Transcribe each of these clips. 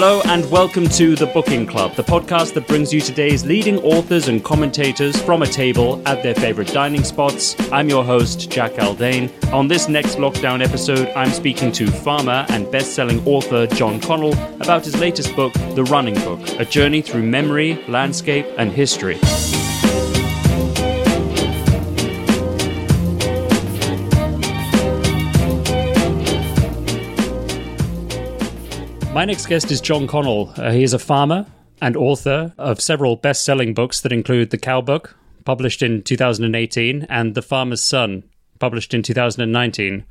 Hello and welcome to The Booking Club, the podcast that brings you today's leading authors and commentators from a table at their favorite dining spots. I'm your host, Jack Aldane. On this next lockdown episode, I'm speaking to farmer and best-selling author John Connell about his latest book, The Running Book, a journey through memory, landscape, and history. My next guest is John Connell. Uh, he is a farmer and author of several best selling books that include The Cow Book, published in 2018, and The Farmer's Son, published in 2019.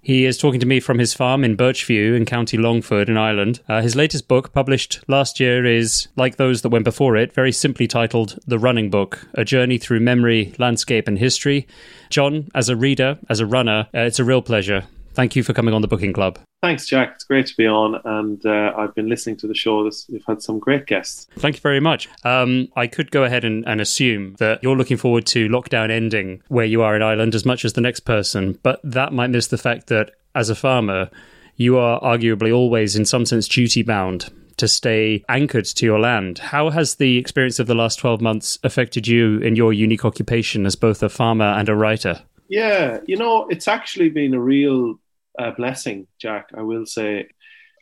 He is talking to me from his farm in Birchview in County Longford in Ireland. Uh, his latest book, published last year, is, like those that went before it, very simply titled The Running Book A Journey Through Memory, Landscape, and History. John, as a reader, as a runner, uh, it's a real pleasure. Thank you for coming on the Booking Club. Thanks, Jack. It's great to be on, and uh, I've been listening to the show. This, you've had some great guests. Thank you very much. Um, I could go ahead and, and, assume that you're looking forward to lockdown ending where you are in Ireland as much as the next person, but that might miss the fact that as a farmer, you are arguably always, in some sense, duty bound to stay anchored to your land. How has the experience of the last 12 months affected you in your unique occupation as both a farmer and a writer? Yeah, you know, it's actually been a real uh, blessing, Jack. I will say.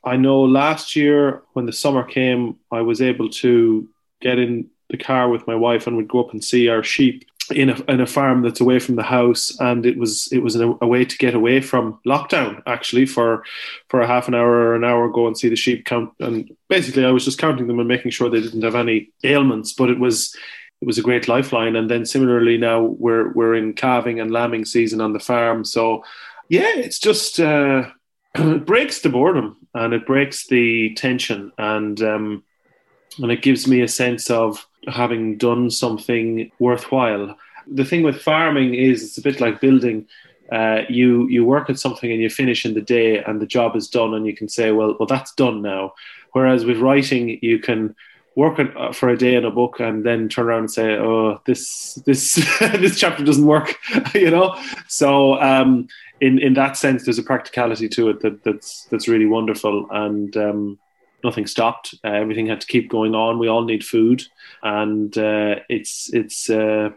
I know last year when the summer came, I was able to get in the car with my wife and we'd go up and see our sheep in a, in a farm that's away from the house and it was it was a, a, way to get away from lockdown actually for for a half an hour or an hour go and see the sheep count and basically I was just counting them and making sure they didn't have any ailments but it was it was a great lifeline and then similarly now we're we're in calving and lambing season on the farm so yeah, it's just uh, it breaks the boredom and it breaks the tension and um, and it gives me a sense of having done something worthwhile. The thing with farming is it's a bit like building. Uh, you you work at something and you finish in the day and the job is done and you can say well well that's done now. Whereas with writing you can work uh, for a day in a book and then turn around and say oh this this this chapter doesn't work you know so um, in in that sense, there's a practicality to it that that's that's really wonderful, and um, nothing stopped. Uh, everything had to keep going on. We all need food, and uh, it's it's uh,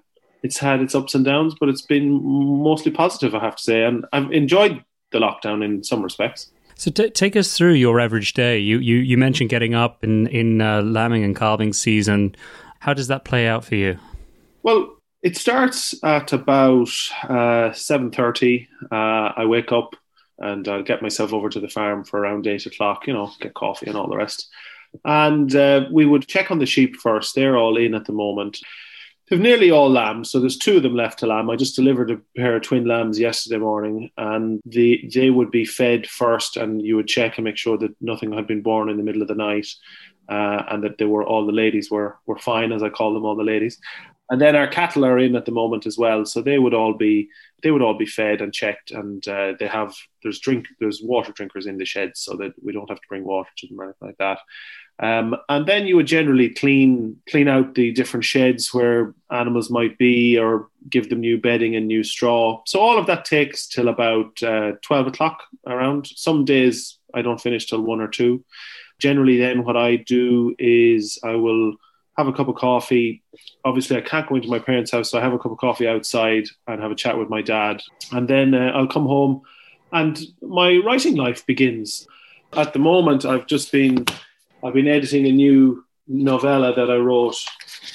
it's had its ups and downs, but it's been mostly positive, I have to say, and I've enjoyed the lockdown in some respects. So t- take us through your average day. You you, you mentioned getting up in in uh, lambing and calving season. How does that play out for you? Well, it starts at about uh, seven thirty. Uh, I wake up and I'll get myself over to the farm for around eight o'clock. You know, get coffee and all the rest. And uh, we would check on the sheep first. They're all in at the moment. They've nearly all lambs, so there's two of them left to lamb. I just delivered a pair of twin lambs yesterday morning, and the, they would be fed first, and you would check and make sure that nothing had been born in the middle of the night, uh, and that they were all the ladies were were fine, as I call them, all the ladies and then our cattle are in at the moment as well so they would all be they would all be fed and checked and uh, they have there's drink there's water drinkers in the sheds so that we don't have to bring water to them or anything like that. Um, and then you would generally clean clean out the different sheds where animals might be or give them new bedding and new straw. So all of that takes till about uh, 12 o'clock around. Some days i don't finish till one or two. Generally then what i do is i will have a cup of coffee. Obviously, I can't go into my parents' house, so I have a cup of coffee outside and have a chat with my dad. And then uh, I'll come home and my writing life begins. At the moment, I've just been I've been editing a new novella that I wrote,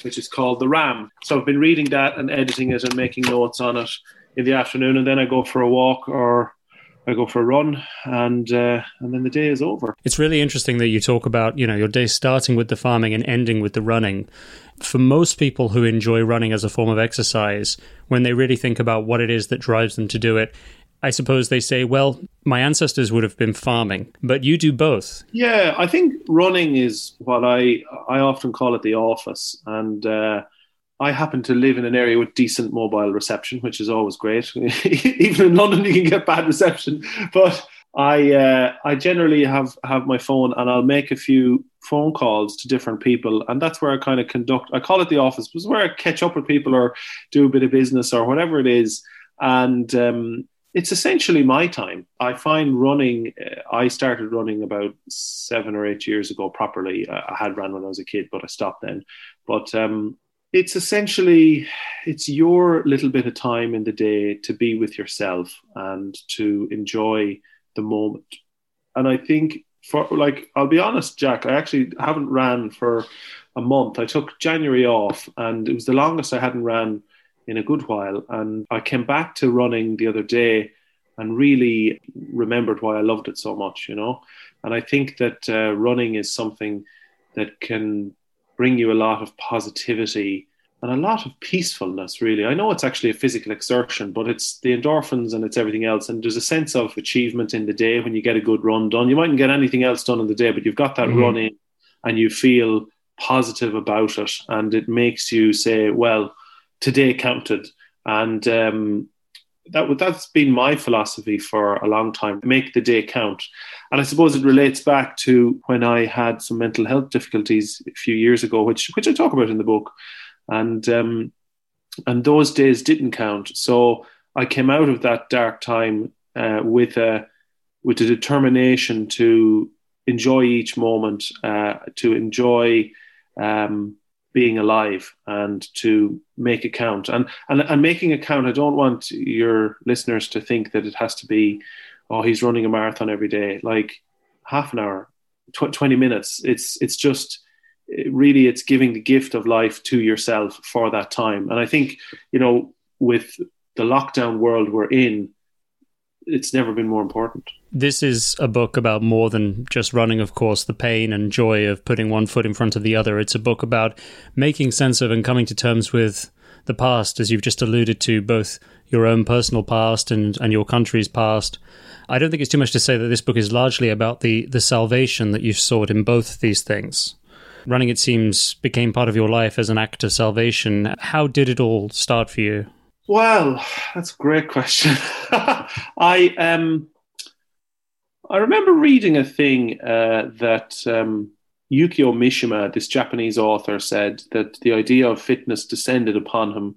which is called The Ram. So I've been reading that and editing it and making notes on it in the afternoon, and then I go for a walk or I go for a run, and uh, and then the day is over. It's really interesting that you talk about you know your day starting with the farming and ending with the running. For most people who enjoy running as a form of exercise, when they really think about what it is that drives them to do it, I suppose they say, well, my ancestors would have been farming, but you do both. Yeah, I think running is what I I often call it the office, and. Uh, I happen to live in an area with decent mobile reception, which is always great. Even in London, you can get bad reception, but I uh, I generally have have my phone and I'll make a few phone calls to different people, and that's where I kind of conduct. I call it the office, but it's where I catch up with people or do a bit of business or whatever it is. And um, it's essentially my time. I find running, uh, I started running about seven or eight years ago properly. I had run when I was a kid, but I stopped then. But um, it's essentially it's your little bit of time in the day to be with yourself and to enjoy the moment. And I think for like I'll be honest, Jack, I actually haven't ran for a month. I took January off and it was the longest I hadn't ran in a good while. And I came back to running the other day and really remembered why I loved it so much, you know. And I think that uh, running is something that can bring you a lot of positivity and a lot of peacefulness, really. I know it's actually a physical exertion, but it's the endorphins and it's everything else. And there's a sense of achievement in the day when you get a good run done. You mightn't get anything else done in the day, but you've got that mm-hmm. run in and you feel positive about it. And it makes you say, well, today counted. And um, that that's been my philosophy for a long time. Make the day count, and I suppose it relates back to when I had some mental health difficulties a few years ago, which which I talk about in the book, and um, and those days didn't count. So I came out of that dark time uh, with a with a determination to enjoy each moment, uh, to enjoy. Um, being alive and to make a count. And, and and making a count, I don't want your listeners to think that it has to be, oh, he's running a marathon every day. Like half an hour, tw- 20 minutes. It's it's just really it's giving the gift of life to yourself for that time. And I think, you know, with the lockdown world we're in, it's never been more important. This is a book about more than just running, of course, the pain and joy of putting one foot in front of the other. It's a book about making sense of and coming to terms with the past, as you've just alluded to, both your own personal past and, and your country's past. I don't think it's too much to say that this book is largely about the, the salvation that you've sought in both these things. Running, it seems, became part of your life as an act of salvation. How did it all start for you? Well, that's a great question. I um, I remember reading a thing uh, that um, Yukio Mishima, this Japanese author, said that the idea of fitness descended upon him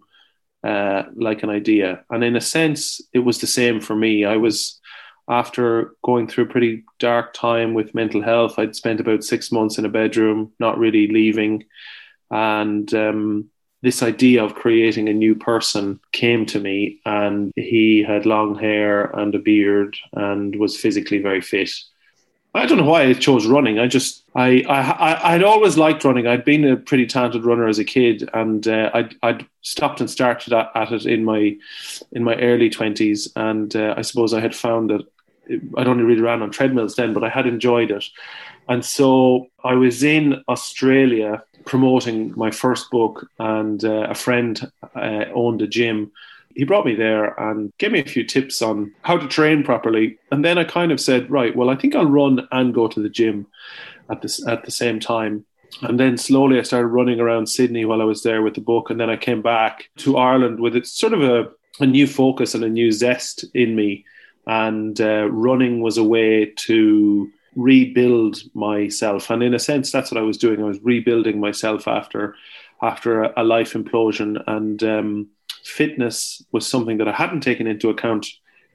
uh, like an idea, and in a sense, it was the same for me. I was after going through a pretty dark time with mental health. I'd spent about six months in a bedroom, not really leaving, and um, this idea of creating a new person came to me and he had long hair and a beard and was physically very fit. I don't know why i chose running. I just i i i'd always liked running. I'd been a pretty talented runner as a kid and uh, i'd i'd stopped and started at, at, it in my in my early 20s and uh, i suppose i had found that i'd only really ran on treadmills then but i had enjoyed it and so i was in australia promoting my first book, and uh, a friend uh, owned a gym. He brought me there and gave me a few tips on how to train properly. And then I kind of said, right, well, I think I'll run and go to the gym at this at the same time. And then slowly I started running around Sydney while I was there with the book. And then I came back to Ireland with it sort of a, a new focus and a new zest in me. And uh, running was a way to rebuild myself. And in a sense, that's what I was doing. I was rebuilding myself after after a, life implosion. And um, fitness was something that I hadn't taken into account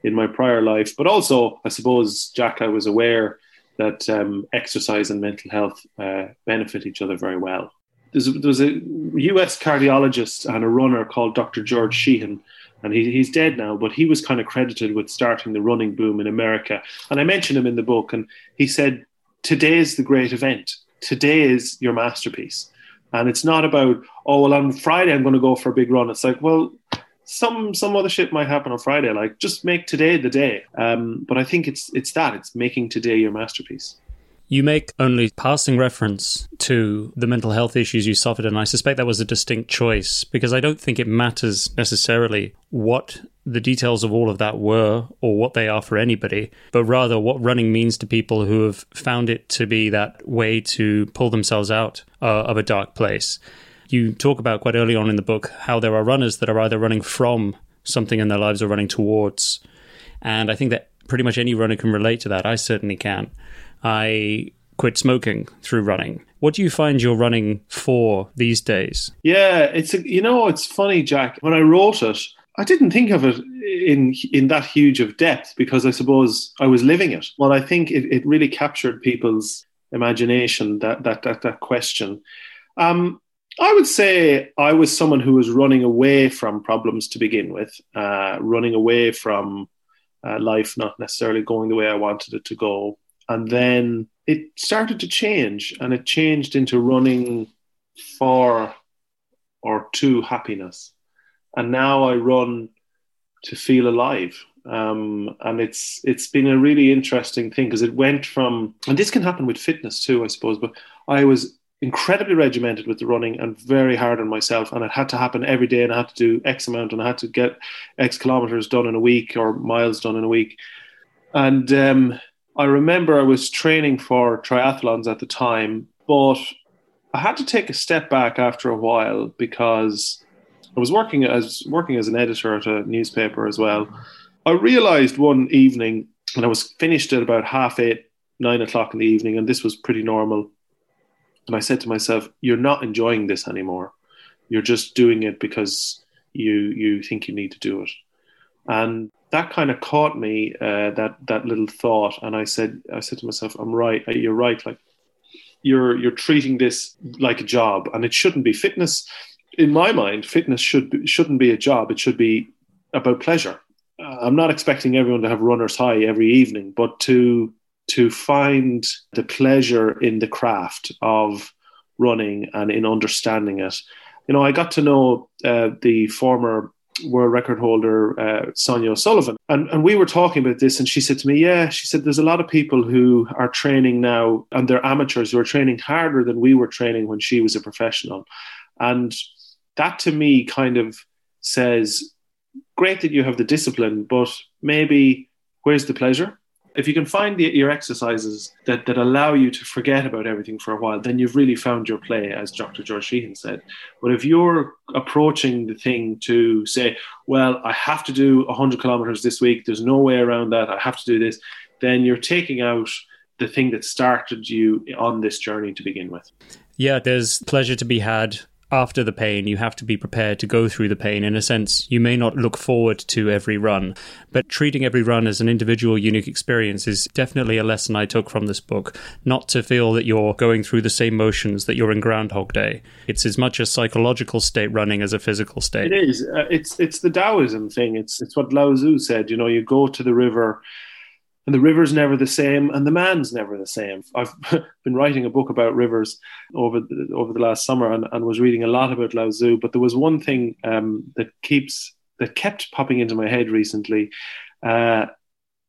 in my prior life. But also, I suppose, Jack, I was aware that um, exercise and mental health uh, benefit each other very well. There's a, there's a US cardiologist and a runner called Dr. George Sheehan and he, he's dead now, but he was kind of credited with starting the running boom in America. And I mentioned him in the book, and he said, Today is the great event. Today is your masterpiece. And it's not about, oh, well, on Friday I'm going to go for a big run. It's like, well, some some other shit might happen on Friday. Like, just make today the day. Um, but I think it's it's that. It's making today your masterpiece. You make only passing reference to the mental health issues you suffered, and I suspect that was a distinct choice because I don't think it matters necessarily what the details of all of that were or what they are for anybody, but rather what running means to people who have found it to be that way to pull themselves out uh, of a dark place. You talk about quite early on in the book how there are runners that are either running from something in their lives or running towards. And I think that pretty much any runner can relate to that. I certainly can. I quit smoking through running. What do you find you're running for these days? Yeah, it's a, you know it's funny, Jack. When I wrote it, I didn't think of it in in that huge of depth because I suppose I was living it. Well, I think it, it really captured people's imagination that that that, that question. Um, I would say I was someone who was running away from problems to begin with, uh, running away from uh, life not necessarily going the way I wanted it to go, and then it started to change, and it changed into running for or to happiness, and now I run to feel alive. Um, and it's it's been a really interesting thing because it went from and this can happen with fitness too, I suppose. But I was incredibly regimented with the running and very hard on myself, and it had to happen every day, and I had to do X amount, and I had to get X kilometers done in a week or miles done in a week. And um, I remember I was training for triathlons at the time, but I had to take a step back after a while because I was working as working as an editor at a newspaper as well. I realized one evening, and I was finished at about half eight, nine o'clock in the evening, and this was pretty normal. And I said to myself, "You're not enjoying this anymore. You're just doing it because you you think you need to do it." And that kind of caught me uh, that that little thought, and I said, I said to myself, "I'm right. You're right. Like you're you're treating this like a job, and it shouldn't be. Fitness in my mind, fitness should be, shouldn't be a job. It should be about pleasure. Uh, I'm not expecting everyone to have runner's high every evening, but to to find the pleasure in the craft of running and in understanding it. You know, I got to know uh, the former world record holder uh, Sonia O'Sullivan, and and we were talking about this, and she said to me, "Yeah," she said, "There's a lot of people who are training now, and they're amateurs who are training harder than we were training when she was a professional." And that to me kind of says, great that you have the discipline, but maybe where's the pleasure? If you can find the, your exercises that, that allow you to forget about everything for a while, then you've really found your play, as Dr. George Sheehan said. But if you're approaching the thing to say, well, I have to do 100 kilometers this week, there's no way around that, I have to do this, then you're taking out the thing that started you on this journey to begin with. Yeah, there's pleasure to be had after the pain, you have to be prepared to go through the pain. In a sense, you may not look forward to every run, but treating every run as an individual, unique experience is definitely a lesson I took from this book. Not to feel that you're going through the same motions that you're in Groundhog Day. It's as much a psychological state running as a physical state. It is. Uh, it's it's the Taoism thing. It's it's what Lao Tzu said. You know, you go to the river and the river's never the same and the man's never the same. I've been writing a book about rivers over the, over the last summer and, and was reading a lot about lao tzu but there was one thing um, that keeps that kept popping into my head recently uh,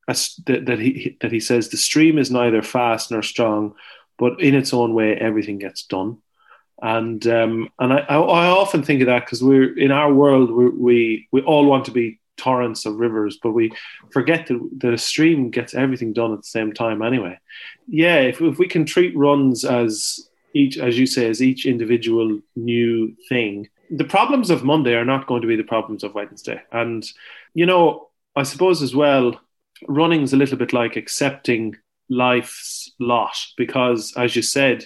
that, that he that he says the stream is neither fast nor strong but in its own way everything gets done. And um, and I, I often think of that because we're in our world we we we all want to be torrents of rivers, but we forget that, a stream gets everything done at the same time anyway. Yeah, if, if we can treat runs as each, as you say, as each individual new thing, the problems of Monday are not going to be the problems of Wednesday. And, you know, I suppose as well, running is a little bit like accepting life's lot because, as you said,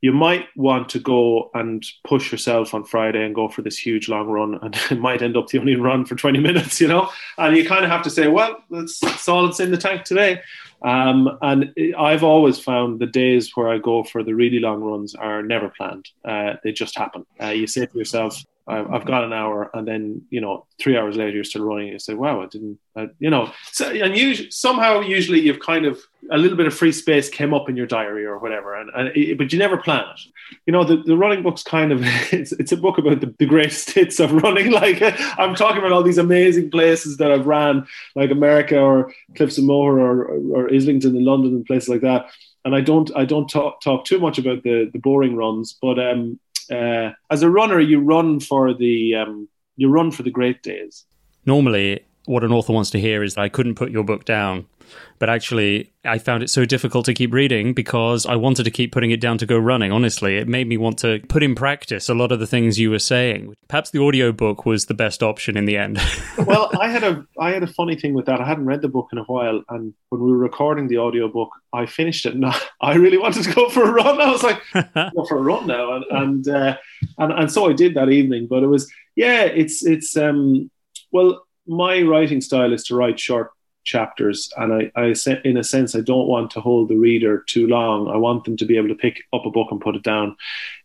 you might want to go and push yourself on Friday and go for this huge long run, and it might end up the only run for 20 minutes, you know. And you kind of have to say, well, that's, all that's in the tank today. Um, and I've always found the days where I go for the really long runs are never planned; uh, they just happen. Uh, you say to yourself, I've got an hour, and then you know, three hours later, you're still running. You say, "Wow, I didn't," I, you know. So, and usually, somehow, usually, you've kind of a little bit of free space came up in your diary or whatever, and, and it, but you never plan it. You know, the, the running book's kind of it's, it's a book about the, the greatest hits of running. Like I'm talking about all these amazing places that I've ran, like America or Cliffs of Moher or, or Islington in London and places like that. And I don't I don't talk talk too much about the the boring runs, but um, uh, as a runner, you run for the um, you run for the great days. Normally, what an author wants to hear is that I couldn't put your book down. But actually, I found it so difficult to keep reading because I wanted to keep putting it down to go running. Honestly, it made me want to put in practice a lot of the things you were saying. Perhaps the audiobook was the best option in the end. well, I had a I had a funny thing with that. I hadn't read the book in a while, and when we were recording the audiobook, I finished it, and I really wanted to go for a run. I was like, go for a run now, and and, uh, and and so I did that evening. But it was yeah, it's it's um Well, my writing style is to write short chapters, and I, I, in a sense, I don't want to hold the reader too long. I want them to be able to pick up a book and put it down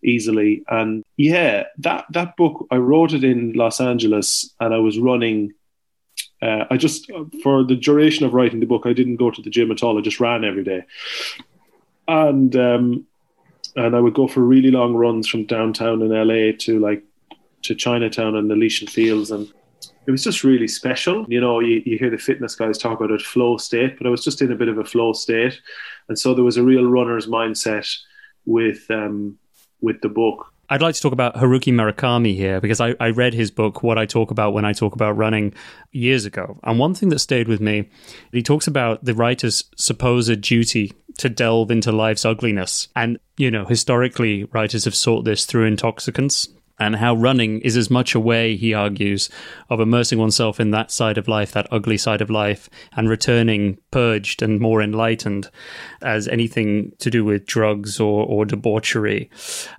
easily. And yeah, that that book I wrote it in Los Angeles, and I was running. Uh, I just for the duration of writing the book, I didn't go to the gym at all. I just ran every day, and um, and I would go for really long runs from downtown in LA to like to Chinatown and the Elysian Fields and it was just really special. You know, you, you hear the fitness guys talk about a flow state, but I was just in a bit of a flow state, and so there was a real runner's mindset with um, with the book. I'd like to talk about Haruki Murakami here because I, I read his book, What I Talk About When I Talk About Running, years ago. And one thing that stayed with me, he talks about the writer's supposed duty to delve into life's ugliness. And, you know, historically, writers have sought this through intoxicants, and how running is as much a way, he argues, of immersing oneself in that side of life, that ugly side of life, and returning purged and more enlightened as anything to do with drugs or, or debauchery.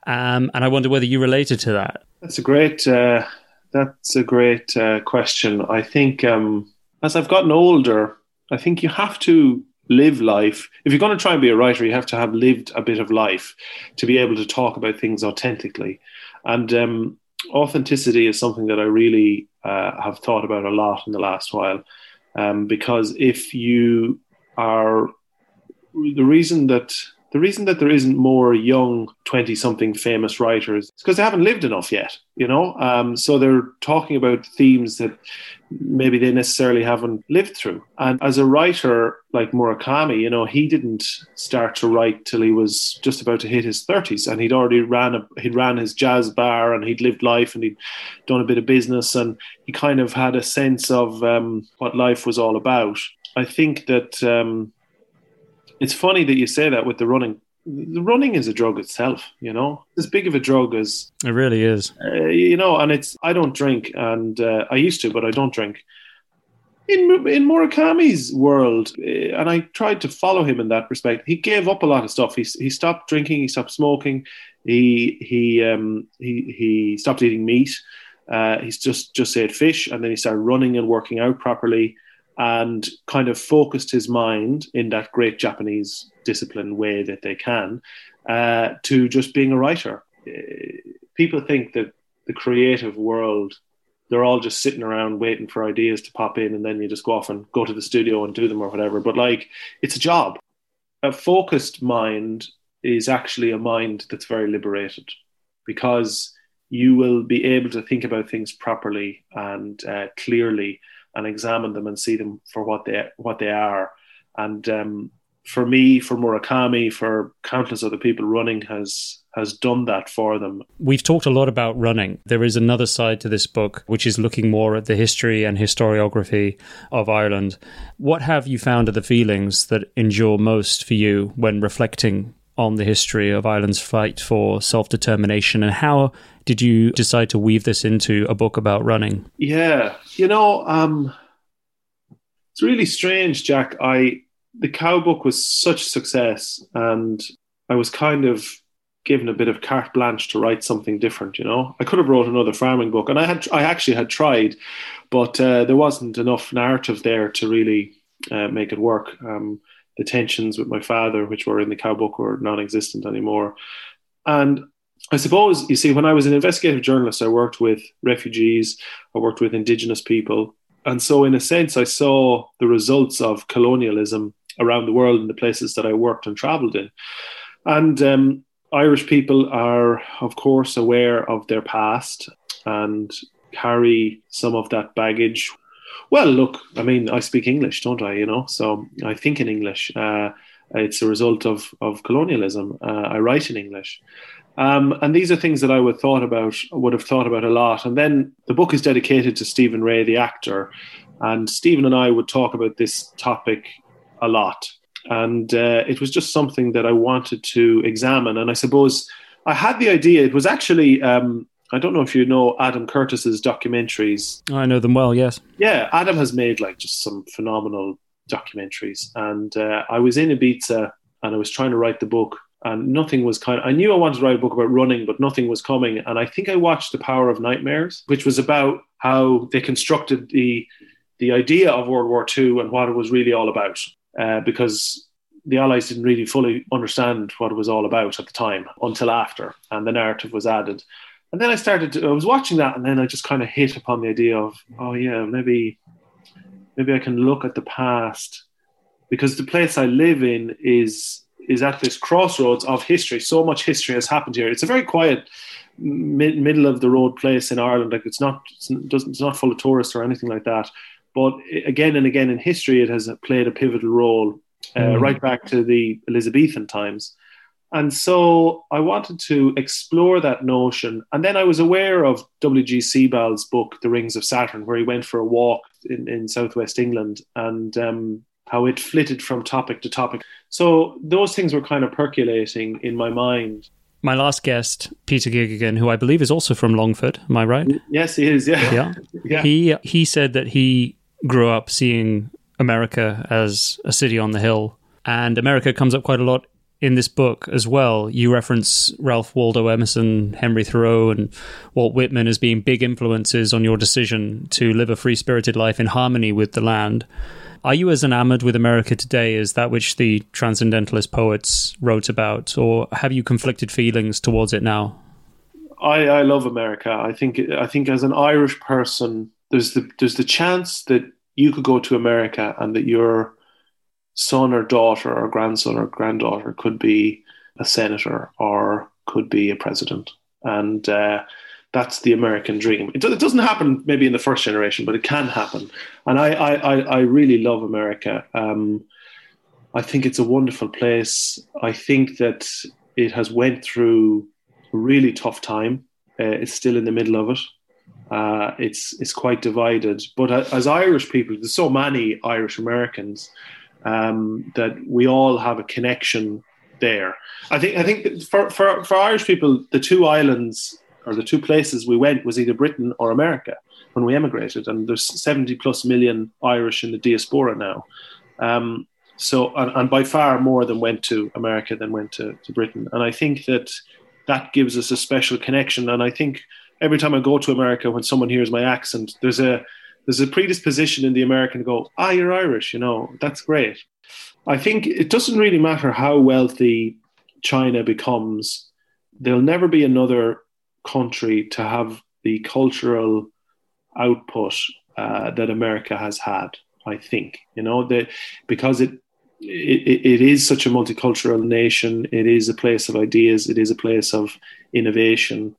Um, and I wonder whether you related to that. That's a great, uh, that's a great uh, question. I think um, as I've gotten older, I think you have to live life. If you're going to try and be a writer, you have to have lived a bit of life to be able to talk about things authentically. And um, authenticity is something that I really uh, have thought about a lot in the last while. Um, because if you are the reason that the reason that there isn't more young 20 something famous writers is because they haven't lived enough yet you know? Um, so they're talking about themes that maybe they necessarily haven't lived through. And as a writer like murakami you know he didn't start to write till he was just about to hit his 30s and he'd already ran a he'd ran his jazz bar and he'd lived life and he'd done a bit of business and he kind of had a sense of um, what life was all about. I think that um, it's funny that you say that with the running. The running is a drug itself, you know, as big of a drug as it really is. Uh, you know, and it's I don't drink, and uh, I used to, but I don't drink. In in Murakami's world, uh, and I tried to follow him in that respect. He gave up a lot of stuff. He he stopped drinking. He stopped smoking. He he um, he he stopped eating meat. Uh, he's just just ate fish, and then he started running and working out properly and kind of focused his mind in that great Japanese discipline way that they can uh, to just being a writer. People think that the creative world, they're all just sitting around waiting for ideas to pop in, and then you just go off and go to the studio and do them or whatever. But like, it's a job. A focused mind is actually a mind that's very liberated because you will be able to think about things properly and uh, clearly and examine them and see them for what they what they are. And um, for me, for Murakami, for countless other people, running has has done that for them. We've talked a lot about running. There is another side to this book, which is looking more at the history and historiography of Ireland. What have you found are the feelings that endure most for you when reflecting on the history of Ireland's fight for self determination, and how did you decide to weave this into a book about running? Yeah, you know, um, it's really strange, Jack. I the cow book was such success, and I was kind of given a bit of carte blanche to write something different. You know, I could have wrote another farming book, and I had I actually had tried, but uh, there wasn't enough narrative there to really uh, make it work. Um, the tensions with my father, which were in the cow book, were non-existent anymore. And I suppose you see, when I was an investigative journalist, I worked with refugees, I worked with indigenous people, and so in a sense, I saw the results of colonialism around the world in the places that I worked and travelled in. And um, Irish people are, of course, aware of their past and carry some of that baggage well, look, I mean, I speak English, don't I? You know, so I think in English. Uh, it's a result of of colonialism. Uh, I write in English, um, and these are things that I would thought about, would have thought about a lot. And then the book is dedicated to Stephen Rea, the actor, and Stephen and I would talk about this topic a lot. And uh, it was just something that I wanted to examine. And I suppose I had the idea. It was actually um, I don't know if you know Adam Curtis's documentaries. I know them well, yes. Yeah, Adam has made like just some phenomenal documentaries. And uh, I was in Ibiza and I was trying to write the book. and nothing was kind. Of, I knew I wanted to write a book about running, but nothing was coming. And I think I watched The Power of Nightmares, which was about how they constructed the the idea of World War II and what it was really all about, uh, because the Allies didn't really fully understand what it was all about at the time until after, and the narrative was added. And then I started. To, I was watching that, and then I just kind of hit upon the idea of, oh yeah, maybe, maybe I can look at the past, because the place I live in is is at this crossroads of history. So much history has happened here. It's a very quiet, mid, middle of the road place in Ireland. Like it's not, it's, it's not full of tourists or anything like that. But again and again in history, it has played a pivotal role, uh, mm. right back to the Elizabethan times. And so I wanted to explore that notion. And then I was aware of W.G. Sebald's book, The Rings of Saturn, where he went for a walk in, in southwest England. And um, how it flitted from topic to topic. So those things were kind of percolating in my mind. My last guest, Peter Giggin, who I believe is also from Longford, am I right? Yes, he is. Yeah, yeah. yeah. He he said that he grew up seeing America as a city on the hill, and America comes up quite a lot in this book as well. You reference Ralph Waldo Emerson, Henry Thoreau, and Walt Whitman as being big influences on your decision to live a free spirited life in harmony with the land. Are you as enamored with America today as that which the transcendentalist poets wrote about, or have you conflicted feelings towards it now? I, I love America. I think I think as an Irish person, there's the there's the chance that you could go to America and that your son or daughter or grandson or granddaughter could be a senator or could be a president, and uh, that's the American dream. It, it, doesn't happen maybe in the first generation, but it can happen. And I, I, I really love America. Um, I think it's a wonderful place. I think that it has went through a really tough time. Uh, it's still in the middle of it. Uh, it's it's quite divided. But as Irish people, there's so many Irish Americans um, that we all have a connection there. I think I think for, for, for Irish people, the two islands or the two places we went was either Britain or America when we emigrated, and there's 70 plus million Irish in the diaspora now. Um, so, and, and, by far more than went to America than went to, to Britain. And I think that that gives us a special connection. And I think every time I go to America, when someone hears my accent, there's a there's a predisposition in the American to go, ah, you're Irish, you know, that's great. I think it doesn't really matter how wealthy China becomes. There'll never be another country to have the cultural output uh, that America has had. I think you know that because it, it it is such a multicultural nation. It is a place of ideas. It is a place of innovation,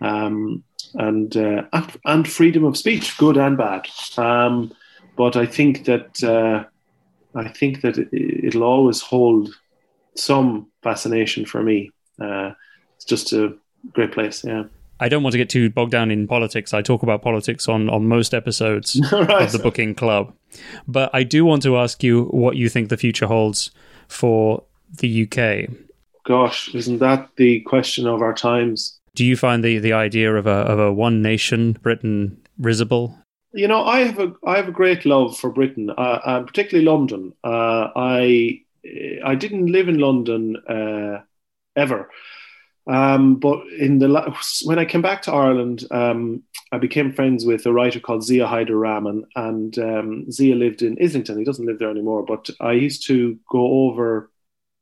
um, and, uh, and, freedom of speech, good and bad. Um, but I think that uh, I think that it, will always hold some fascination for me. Uh, it's just a great place. Yeah. I don't want to get too bogged down in politics. I talk about politics on, on most episodes right. of the Booking Club. But I do want to ask you what you think the future holds for the UK. Gosh, isn't that the question of our times? Do you find the, the idea of a of a one nation Britain risible? You know, I have a I have a great love for Britain, uh, and particularly London. Uh, I I didn't live in London uh, ever, um, but in the when I came back to Ireland, um, I became friends with a writer called Zia Haider Rahman, and um, Zia lived in Islington. He doesn't live there anymore, but I used to go over,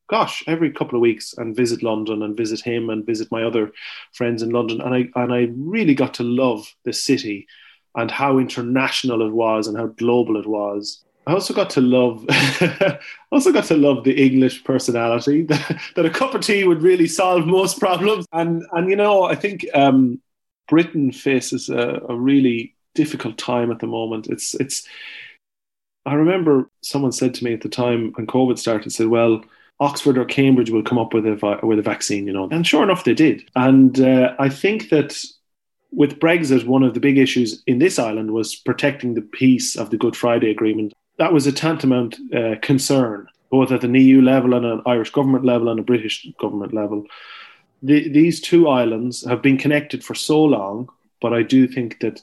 gosh, every couple of weeks and visit London and visit him and visit my other friends in London, and I and I really got to love the city and how international it was and how global it was. I also got to love, also got to love the English personality that, that, a cup of tea would really solve most problems. And and you know, I think um, Britain faces a, a really difficult time at the moment. It's it's. I remember someone said to me at the time when COVID started, said, "Well, Oxford or Cambridge will come up with a with a vaccine," you know, and sure enough, they did. And uh, I think that with Brexit, one of the big issues in this island was protecting the peace of the Good Friday Agreement that was a tantamount uh, concern, both at an EU level and an Irish government level and a British government level. The, these two islands have been connected for so long, but I do think that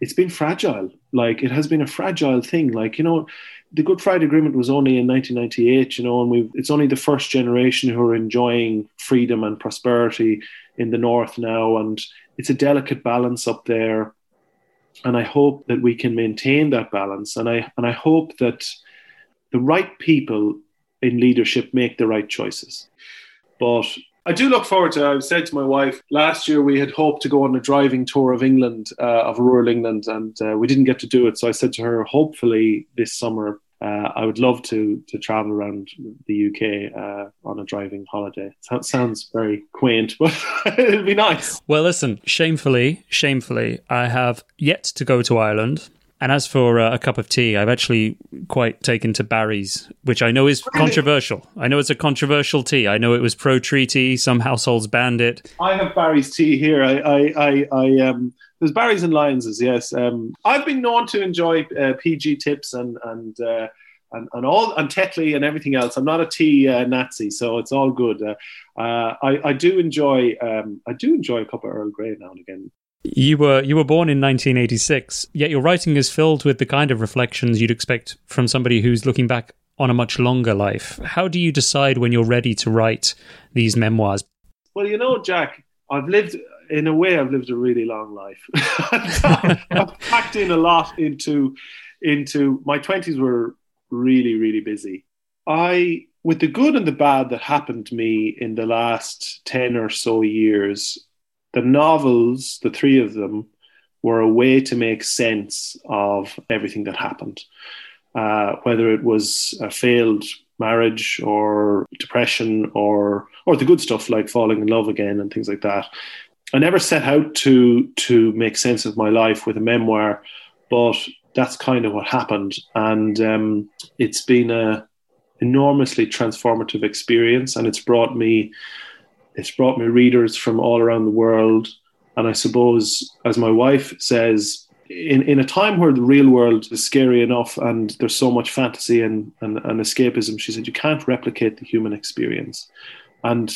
it's been fragile. Like it has been a fragile thing. Like you know, the Good Friday Agreement was only in 1998. You know, and we it's only the first generation who are enjoying freedom and prosperity in the north now, and it's a delicate balance up there. And I hope that we can maintain that balance. And I and I hope that the right people in leadership make the right choices. But I do look forward to. I've said to my wife last year we had hoped to go on a driving tour of England, uh, of rural England, and uh, we didn't get to do it. So I said to her, hopefully this summer uh, I would love to to travel around the UK uh, on a driving holiday. That sounds very quaint, but it'd be nice. Well, listen, shamefully, shamefully, I have yet to go to Ireland. And as for uh, a cup of tea, I've actually quite taken to Barry's, which I know is really? controversial. I know it's a controversial tea. I know it was pro treaty. Some households banned it. I have Barry's tea here. I, I, I, I um, there's Barry's and Lyons's. Yes, um, I've been known to enjoy uh, PG tips and and. Uh, and, and all and Tetley and everything else. I'm not a tea uh, Nazi, so it's all good. Uh, uh, I, I do enjoy um, I do enjoy a cup of Earl Grey now and again. You were you were born in 1986, yet your writing is filled with the kind of reflections you'd expect from somebody who's looking back on a much longer life. How do you decide when you're ready to write these memoirs? Well, you know, Jack, I've lived in a way. I've lived a really long life. I've packed in a lot into into my 20s were really really busy. I with the good and the bad that happened to me in the last 10 or so years the novels, the three of them, were a way to make sense of everything that happened. Uh, whether it was a failed marriage or depression or or the good stuff like falling in love again and things like that. I never set out to to make sense of my life with a memoir, but that's kind of what happened, and um, it's been a enormously transformative experience, and it's brought me it's brought me readers from all around the world. And I suppose, as my wife says, in, in a time where the real world is scary enough and there's so much fantasy and, and, and escapism, she said, you can't replicate the human experience. And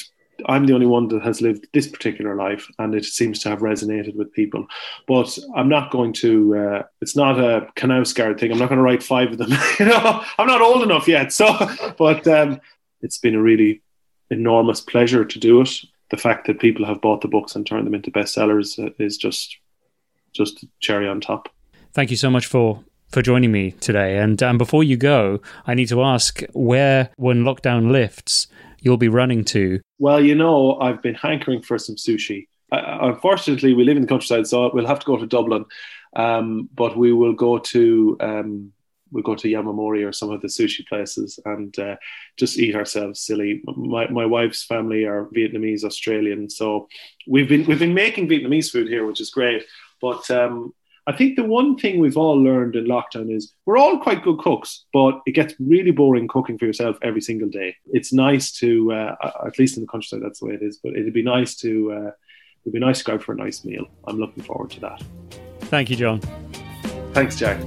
I'm the only one that has lived this particular life, and it seems to have resonated with people. But I'm not going to. Uh, it's not a Knausgaard thing. I'm not going to write five of them. you know, I'm not old enough yet. So, but um, it's been a really enormous pleasure to do it. The fact that people have bought the books and turned them into bestsellers is just just cherry on top. Thank you so much for for joining me today. And um, before you go, I need to ask where, when lockdown lifts, you'll be running to. Well, you know, I've been hankering for some sushi. Uh, unfortunately, we live in the countryside, so we'll have to go to Dublin. Um, but we will go to um, we go to Yamamori or some of the sushi places and uh, just eat ourselves silly. My, my wife's family are Vietnamese Australian, so we've been we've been making Vietnamese food here, which is great. But um, I think the one thing we've all learned in lockdown is we're all quite good cooks, but it gets really boring cooking for yourself every single day. It's nice to, uh, at least in the countryside, that's the way it is. But it'd be nice to, uh, it'd be nice to go out for a nice meal. I'm looking forward to that. Thank you, John. Thanks, Jack.